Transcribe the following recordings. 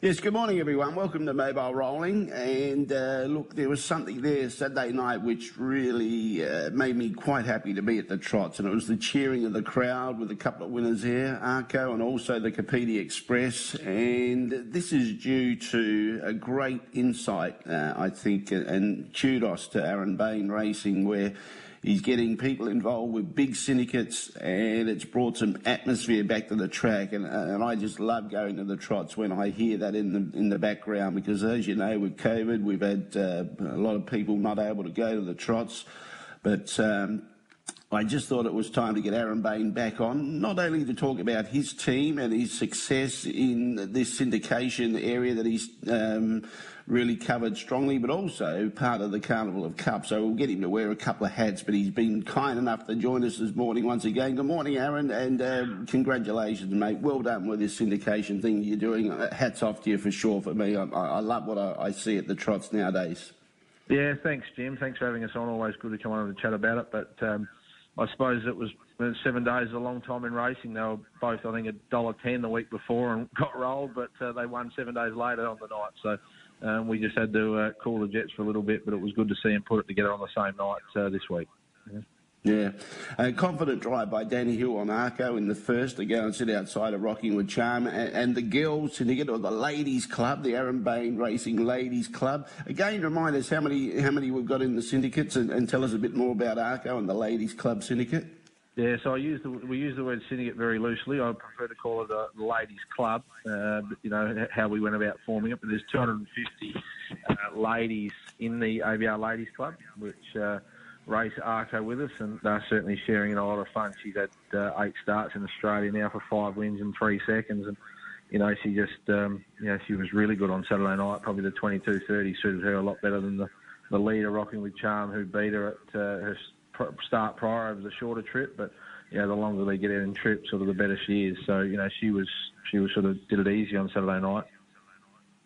Yes, good morning, everyone. Welcome to Mobile Rolling. And uh, look, there was something there Saturday night which really uh, made me quite happy to be at the trots, and it was the cheering of the crowd with a couple of winners here, Arco and also the Kapiti Express. And this is due to a great insight, uh, I think, and kudos to Aaron Bain Racing, where He's getting people involved with big syndicates, and it's brought some atmosphere back to the track. And, and I just love going to the trots when I hear that in the in the background because, as you know, with COVID, we've had uh, a lot of people not able to go to the trots, but. Um, I just thought it was time to get Aaron Bain back on, not only to talk about his team and his success in this syndication area that he's um, really covered strongly, but also part of the Carnival of Cups. So we'll get him to wear a couple of hats, but he's been kind enough to join us this morning once again. Good morning, Aaron, and uh, congratulations, mate. Well done with this syndication thing you're doing. Uh, hats off to you for sure for me. I, I love what I, I see at the trots nowadays. Yeah, thanks, Jim. Thanks for having us on. Always good to come on and chat about it. But um, I suppose it was seven days a long time in racing. They were both, I think, a dollar ten the week before and got rolled, but uh, they won seven days later on the night. So um, we just had to uh, cool the jets for a little bit, but it was good to see them put it together on the same night uh, this week. Yeah. Yeah. Confident drive by Danny Hill on Arco in the first to go and sit outside of Rocking with Charm. And, and the girls syndicate or the ladies club, the Aaron Bain Racing Ladies Club. Again, remind us how many how many we've got in the syndicates and, and tell us a bit more about Arco and the Ladies Club Syndicate. Yeah, so I use the we use the word syndicate very loosely. I prefer to call it a ladies' club. Uh, you know how we went about forming it. But there's 250 uh, ladies in the ABR Ladies Club, which uh, race Arco with us, and they're certainly sharing in a lot of fun. She's had uh, eight starts in Australia now for five wins in three seconds, and you know she just um, you know she was really good on Saturday night. Probably the 22:30 suited her a lot better than the the leader rocking with Charm, who beat her at uh, her start prior. Was a shorter trip, but you know, the longer they get out in trip, sort of the better she is. So you know, she was she was sort of did it easy on Saturday night.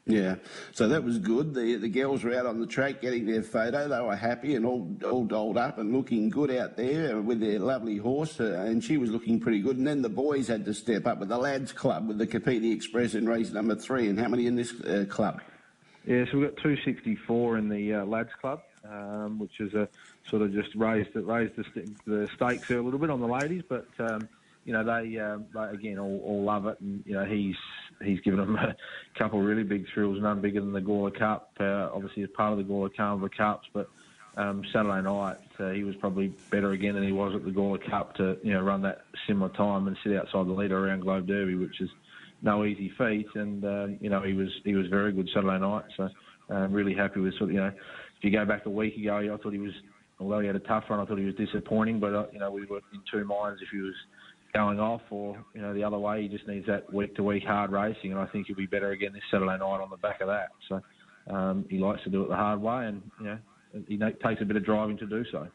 Yeah, so that was good. The the girls were out on the track getting their photo. They were happy and all all dolled up and looking good out there with their lovely horse, uh, and she was looking pretty good. And then the boys had to step up with the lads club with the Kapiti Express in race number three. And how many in this uh, club? Yeah, so we've got 264 in the uh, lads club, um, which is a sort of just raised raised the, the stakes there a little bit on the ladies, but um, you know they, um, they again all, all love it, and you know he's he's given them a couple of really big thrills, none bigger than the Gawler Cup, uh, obviously as part of the Gawler Carnival Cups, but um, Saturday night uh, he was probably better again than he was at the Gawler Cup to you know run that similar time and sit outside the leader around Globe Derby, which is no easy feat, and um, you know he was he was very good Saturday night, so. I'm um, really happy with sort of, you know, if you go back a week ago, I thought he was although he had a tough run, I thought he was disappointing. But uh, you know, we were in two minds if he was going off or you know the other way. He just needs that week to week hard racing, and I think he'll be better again this Saturday night on the back of that. So um, he likes to do it the hard way, and you know he takes a bit of driving to do so.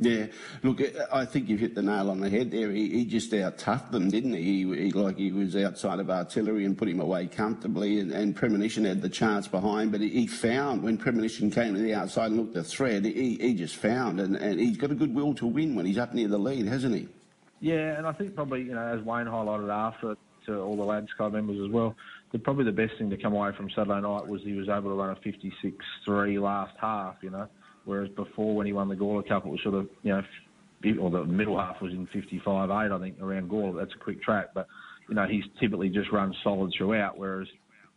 Yeah, look, I think you've hit the nail on the head there. He, he just out toughed them, didn't he? he? he? Like he was outside of artillery and put him away comfortably, and, and Premonition had the chance behind, but he, he, found when Premonition came to the outside and looked the thread, he, he just found, and, and he's got a good will to win when he's up near the lead, hasn't he? Yeah, and I think probably you know as Wayne highlighted after to all the lads club members as well, the, probably the best thing to come away from Saturday night was he was able to run a 56-3 last half, you know whereas before when he won the Gawler Cup, it was sort of, you know, or the middle half was in 55.8, I think, around Gawler. That's a quick track, but, you know, he's typically just run solid throughout, whereas,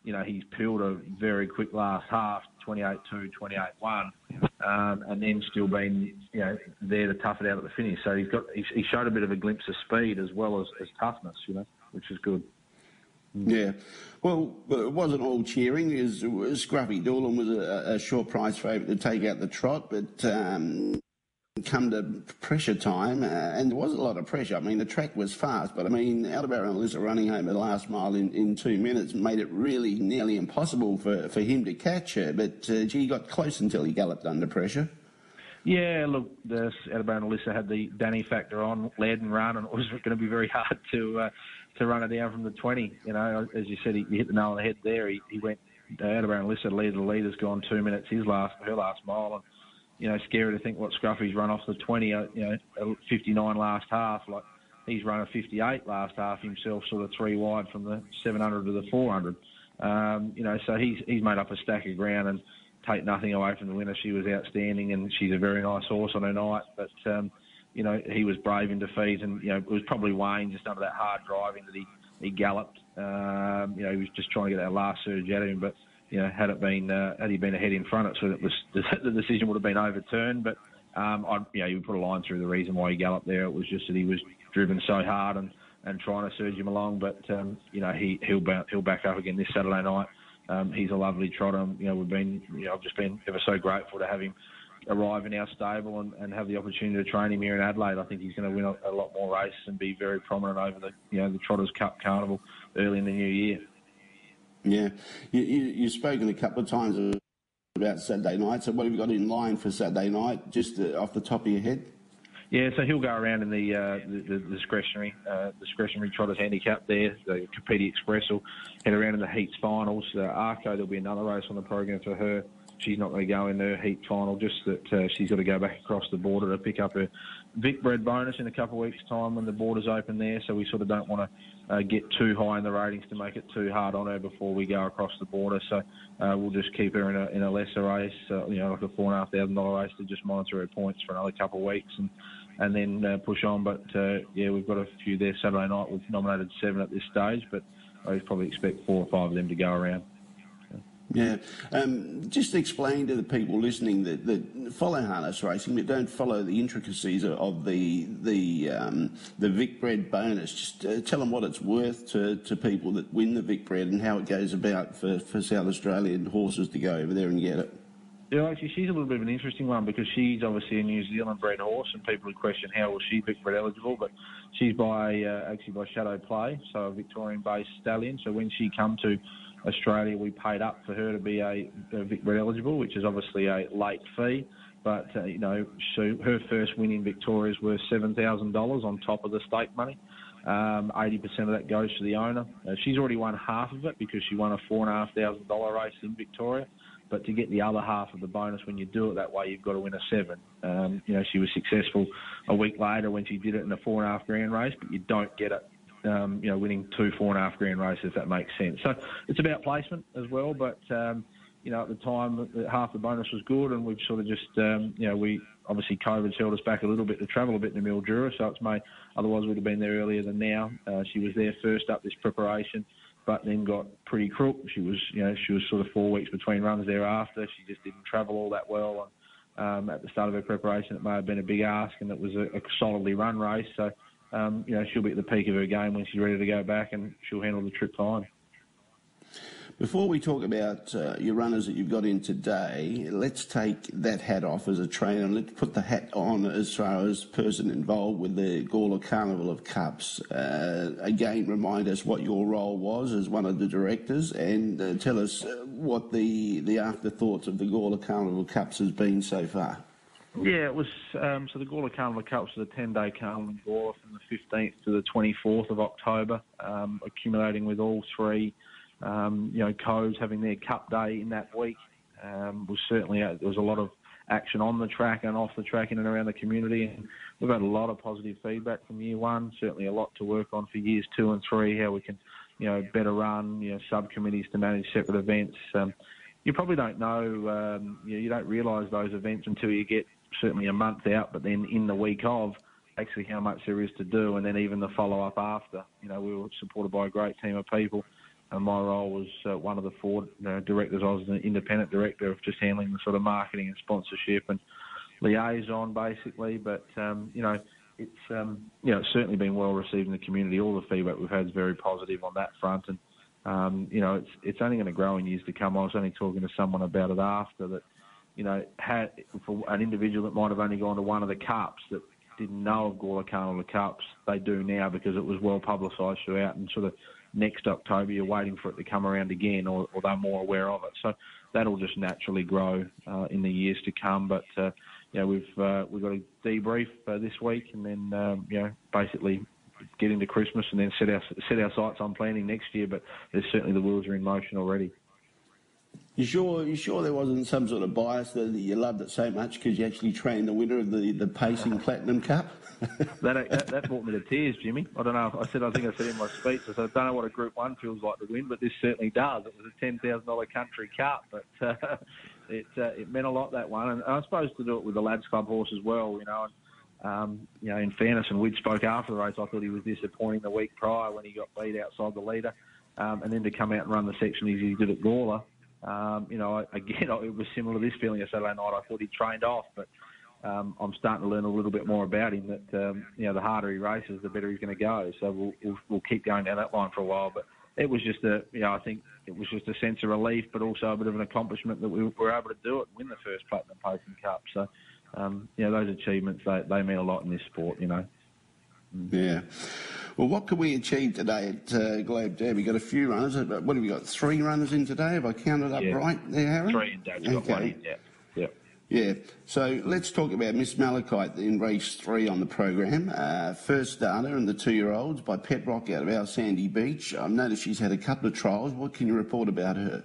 you know, he's peeled a very quick last half, 28-2, 28-1, um, and then still been, you know, there to tough it out at the finish. So he's got, he showed a bit of a glimpse of speed as well as, as toughness, you know, which is good. Yeah. Well, it wasn't all cheering. As Scruffy Doolan was a, a short price favourite to take out the trot, but um, come to pressure time, uh, and there was a lot of pressure. I mean, the track was fast, but I mean, Aldebaran and Alyssa running home the last mile in, in two minutes made it really nearly impossible for, for him to catch her. But uh, gee, he got close until he galloped under pressure. Yeah, look, the Aldebaran and Alyssa had the Danny factor on, led and run, and it was going to be very hard to uh, to run her down from the 20. You know, as you said, he, hit the nail on the head there. He, he went out of our enlisted leader. The leader's gone two minutes. His last, her last mile, and you know, scary to think what Scruffy's run off the 20. Uh, you know, 59 last half. Like he's run a 58 last half himself, sort of three wide from the 700 to the 400. Um, you know, so he's he's made up a stack of ground and take nothing away from the winner. She was outstanding, and she's a very nice horse on her night. But um, you know, he was brave in defeat, and you know, it was probably Wayne just under that hard driving that he he galloped. Um, you know, he was just trying to get that last surge out of him, but you know, had it been uh, had he been ahead in front, it so it was the decision would have been overturned. But um, I, you know, you put a line through the reason why he galloped there. It was just that he was driven so hard and, and trying to surge him along. But um, you know, he he'll he'll back up again this Saturday night. Um, he's a lovely trotter. You know, we've been, you know, I've just been ever so grateful to have him arrive in our stable and, and have the opportunity to train him here in Adelaide. I think he's going to win a, a lot more races and be very prominent over the, you know, the Trotters Cup Carnival early in the new year. Yeah, you, you, have spoken a couple of times about Saturday night. So what have you got in line for Saturday night, just uh, off the top of your head? Yeah, so he'll go around in the uh, the, the, discretionary uh, discretionary trotters handicap there. The Kapiti Express will head around in the heats finals. Uh, Arco, there'll be another race on the program for her she's not going to go in her heat final. Just that uh, she's got to go back across the border to pick up her Vic bred bonus in a couple of weeks' time when the borders open there. So we sort of don't want to uh, get too high in the ratings to make it too hard on her before we go across the border. So uh, we'll just keep her in a, in a lesser race, uh, you know, like a four and a half thousand dollar race to just monitor her points for another couple of weeks and and then uh, push on. But uh, yeah, we've got a few there Saturday night. We've nominated seven at this stage, but I probably expect four or five of them to go around. Yeah. Um, just explain to the people listening that, that, follow harness racing but don't follow the intricacies of the the um, the Vicbred bonus. Just uh, tell them what it's worth to, to people that win the Vicbred and how it goes about for, for South Australian horses to go over there and get it. Yeah, actually, she's a little bit of an interesting one because she's obviously a New Zealand bred horse, and people would question how was she Vicbred eligible, but she's by uh, actually by Shadow Play, so a Victorian-based stallion. So when she come to Australia, we paid up for her to be a, a Vicbred eligible, which is obviously a late fee. But uh, you know, so her first win in Victoria is worth seven thousand dollars on top of the stake money. Um, 80% of that goes to the owner. Uh, she's already won half of it because she won a four and a half thousand dollar race in Victoria. But to get the other half of the bonus when you do it that way, you've got to win a seven. Um, you know, she was successful a week later when she did it in a four and a half grand race, but you don't get it um, you know, winning two four and a half grand races, if that makes sense. So it's about placement as well, but um, you know, at the time, half the bonus was good, and we've sort of just, um, you know, we obviously COVID's held us back a little bit to travel a bit in the Mildura, so it's made. Otherwise, we'd have been there earlier than now. Uh, she was there first up this preparation, but then got pretty crook. She was, you know, she was sort of four weeks between runs thereafter. She just didn't travel all that well, and um, at the start of her preparation, it may have been a big ask, and it was a, a solidly run race. So um, you know, she'll be at the peak of her game when she's ready to go back, and she'll handle the trip fine. Before we talk about uh, your runners that you've got in today, let's take that hat off as a trainer and let's put the hat on as far as person involved with the Gawler Carnival of Cups. Uh, again, remind us what your role was as one of the directors and uh, tell us uh, what the, the afterthoughts of the Gawler Carnival of Cups has been so far. Yeah, it was. Um, so the Gawler Carnival Cup was a 10 day carnival in Gawler from the 15th to the 24th of October, um, accumulating with all three, um, you know, codes having their cup day in that week. Um, was certainly a, there was a lot of action on the track and off the track in and around the community. And we've had a lot of positive feedback from year one. Certainly a lot to work on for years two and three. How we can, you know, better run, you know, subcommittees to manage separate events. Um, you probably don't know, um, you, know, you don't realise those events until you get certainly a month out, but then in the week of, actually how much there is to do, and then even the follow up after. You know, we were supported by a great team of people, and my role was uh, one of the four you know, directors. I was an independent director of just handling the sort of marketing and sponsorship and liaison, basically. But um, you know, it's um, you know it's certainly been well received in the community. All the feedback we've had is very positive on that front, and um, you know, it's it's only going to grow in years to come. I was only talking to someone about it after that you know, had for an individual that might have only gone to one of the cups that didn't know of Gawler Carnival Cups, they do now because it was well publicised throughout. And sort of next October, you're waiting for it to come around again, or, or they're more aware of it. So that'll just naturally grow uh, in the years to come. But uh, you know, we've uh, we've got a debrief uh, this week, and then um, you know, basically get into Christmas and then set our set our sights on planning next year. But there's certainly the wheels are in motion already. You sure? You sure there wasn't some sort of bias that you loved it so much because you actually trained the winner of the the Pacing Platinum Cup? that, that, that brought me to tears, Jimmy. I don't know. I said I think I said in my speech. I said I don't know what a Group One feels like to win, but this certainly does. It was a ten thousand dollar country cup, but uh, it uh, it meant a lot that one. And I suppose to do it with the lads club horse as well. You know. And, um, you know, in fairness, and we spoke after the race, I thought he was disappointing the week prior when he got beat outside the leader. Um, and then to come out and run the section as he did at Gawler, um, you know, again, it was similar to this feeling of Saturday night. I thought he trained off, but um, I'm starting to learn a little bit more about him. That um, you know, the harder he races, the better he's going to go. So we'll, we'll, we'll keep going down that line for a while. But it was just a, you know, I think it was just a sense of relief, but also a bit of an accomplishment that we were able to do it win the first Platinum Pacing Cup. So, um, you know, those achievements they, they mean a lot in this sport. You know. Yeah. Well, what can we achieve today at uh, Globe Derby? We've got a few runners. Uh, what have we got? Three runners in today. Have I counted up yeah. right there, Aaron? Three and Dad's okay. got one in. Yeah. Yeah. Yeah, so let's talk about Miss Malachite in race three on the program. Uh, first starter and the two-year-olds by Pet Rock out of our Sandy Beach. I've noticed she's had a couple of trials. What can you report about her?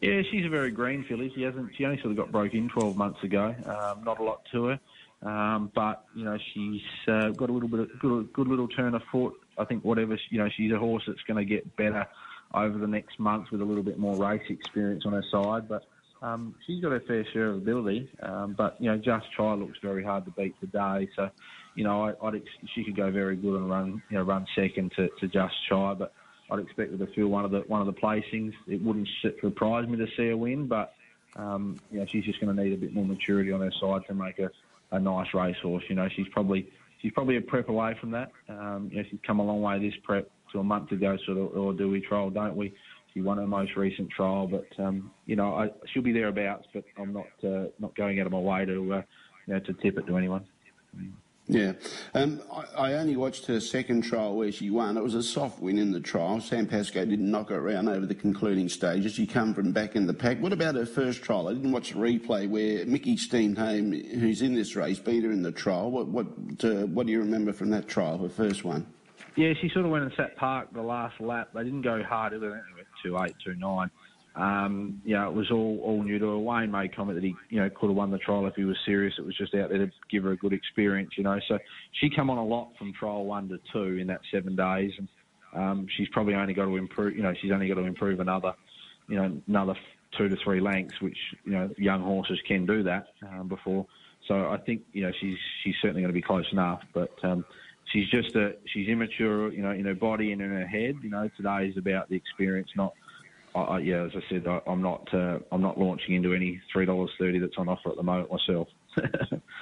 Yeah, she's a very green filly. She hasn't. She only sort of got broke in 12 months ago. Um, not a lot to her. Um, but you know she's uh, got a little bit of good, good little turn of foot. I think whatever you know, she's a horse that's going to get better over the next months with a little bit more race experience on her side. But um, she's got her fair share of ability. Um, but you know, Just Try looks very hard to beat today. So you know, I, would she could go very good and run you know run second to, to Just Try. But I'd expect her to fill one of the one of the placings. It wouldn't surprise me to see her win, but um, you know, she's just going to need a bit more maturity on her side to make her a nice racehorse. You know, she's probably she's probably a prep away from that. Um, you know, she's come a long way this prep to a month ago, sort of, or do we trial, don't we? She won her most recent trial, but um, you know, I, she'll be thereabouts. But I'm not uh, not going out of my way to uh, you know to tip it to anyone. Yeah. Um, I, I, only watched her second trial where she won. It was a soft win in the trial. Sam Pascoe didn't knock her around over the concluding stages. She come from back in the pack. What about her first trial? I didn't watch the replay where Mickey Steenhame, who's in this race, beat her in the trial. What what uh, what do you remember from that trial, her first one? Yeah, she sort of went and sat park the last lap. They didn't go hard. Either, they went two eight, two nine. Um, you know, it was all, all new to her. Wayne made comment that he, you know, could have won the trial if he was serious. It was just out there to give her a good experience, you know. So she come on a lot from trial one to two in that seven days, and um, she's probably only got to improve. You know, she's only got to improve another, you know, another two to three lengths, which you know young horses can do that um, before. So I think you know she's she's certainly going to be close enough, but. Um, she's just a she's immature, you know, in her body and in her head. You know, today is about the experience, not I, yeah, as I said, I, am not uh, I'm not launching into any three dollars thirty that's on offer at the moment myself.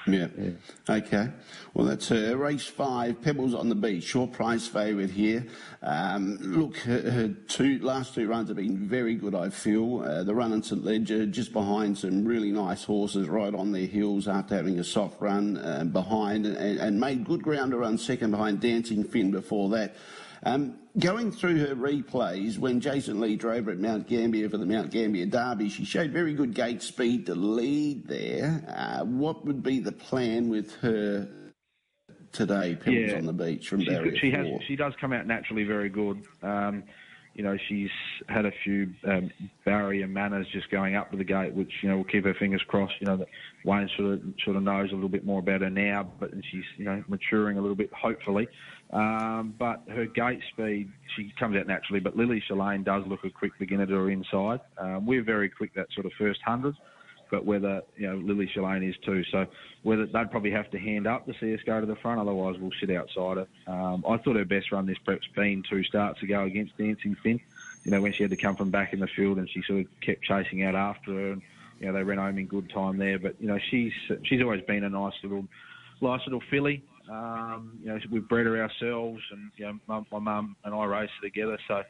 yeah. yeah. Okay. Well, that's uh, race five. Pebbles on the beach. Short price favourite here. Um, look, her, her, two last two runs have been very good. I feel uh, the run in St Leger just behind some really nice horses right on their heels after having a soft run uh, behind and, and, made good ground to run second behind Dancing Finn before that. Um, going through her replays, when Jason Lee drove her at Mount Gambier for the Mount Gambier Derby, she showed very good gate speed to lead there. Uh, what would be the plan with her today, Pebbles yeah. on the beach from Barrier she has, She does come out naturally very good. Um, you know, she's had a few um, barrier manners just going up to the gate, which you know we'll keep her fingers crossed. You know that Wayne sort of sort of knows a little bit more about her now, but she's you know maturing a little bit, hopefully. Um, but her gate speed, she comes out naturally. But Lily Shalane does look a quick beginner to her inside. Um, we're very quick that sort of first hundred, but whether you know Lily Shalane is too. So whether they'd probably have to hand up to see us go to the front. Otherwise, we'll sit outside it. Um, I thought her best run this prep's been two starts ago against Dancing Finn. You know when she had to come from back in the field and she sort of kept chasing out after her. And, you know they ran home in good time there. But you know she's she's always been a nice little nice little filly. Um, you know, we've bred her ourselves, and you know, my mum and I race her together. So,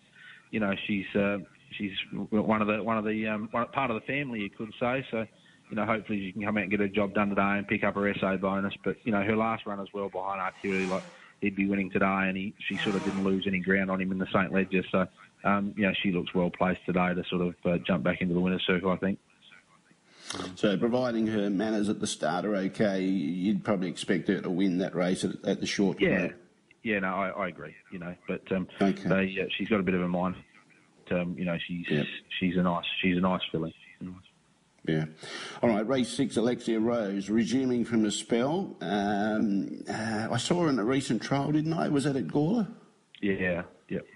you know, she's uh, she's one of the one of the um, one, part of the family, you could say. So, you know, hopefully she can come out and get her job done today and pick up her SA bonus. But you know, her last run as well behind Artillery, like he'd be winning today, and he she sort of didn't lose any ground on him in the St Leger. So, um, you know, she looks well placed today to sort of uh, jump back into the winner's circle, I think. So, providing her manners at the start are okay, you'd probably expect her to win that race at, at the short. Yeah, yeah, no, I, I agree. You know, but um, Okay. they, uh, she's got a bit of a mind. Um, you know, she's Yep. she's a nice she's a nice filly. Yeah. All right, race six, Alexia Rose, resuming from a spell. Um, uh, I saw her in a recent trial, didn't I? Was that at Gawler? Yeah, yep.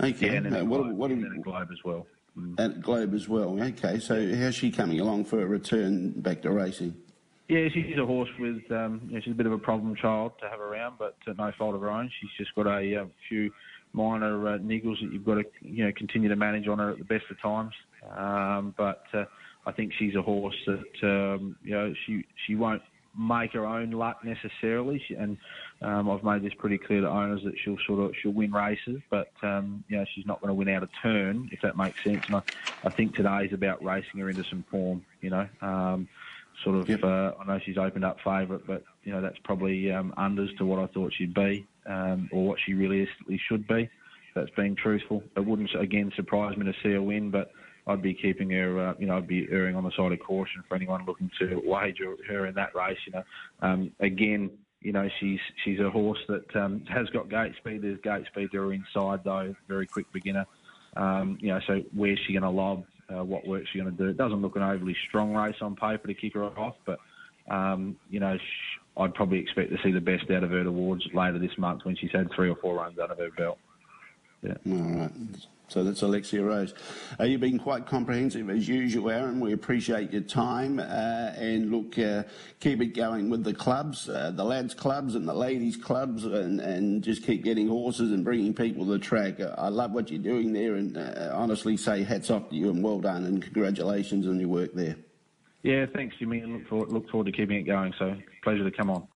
Okay. Yeah, and then what, Globe, what, and then at Globe as well. Mm. at Globe as well. Okay, so how's she coming along for a return back to racing? Yeah, she's a horse with, um, you know, she's a bit of a problem child to have around, but uh, no fault of her own. She's just got a uh, few minor uh, niggles that you've got to, you know, continue to manage on her at the best of times. Um, but uh, I think she's a horse that, um, you know, she she won't make her own luck necessarily, she, and um, I've made this pretty clear to owners that she'll sort of she'll win races, but um, you know she's not going to win out a turn if that makes sense. And I, I think today's about racing her into some form. You know, um, sort of. Yep. Uh, I know she's opened up favourite, but you know that's probably um, unders to what I thought she'd be, um, or what she realistically should be. That's being truthful. It wouldn't again surprise me to see her win, but I'd be keeping her. Uh, you know, I'd be erring on the side of caution for anyone looking to wager her in that race. You know, um, again. You know she's she's a horse that um, has got gate speed. There's gate speed to her inside though. Very quick beginner. Um, you know, so where's she going to lob? Uh, what work's she going to do? It doesn't look an overly strong race on paper to kick her off, but um, you know, I'd probably expect to see the best out of her towards later this month when she's had three or four runs under her belt. Yeah. All right. So that's Alexia Rose. Uh, you've been quite comprehensive as usual, Aaron. We appreciate your time. Uh, and look, uh, keep it going with the clubs, uh, the lads' clubs and the ladies' clubs, and, and just keep getting horses and bringing people to the track. I love what you're doing there, and uh, honestly say hats off to you and well done and congratulations on your work there. Yeah, thanks, Jimmy. and Look forward, look forward to keeping it going. So pleasure to come on.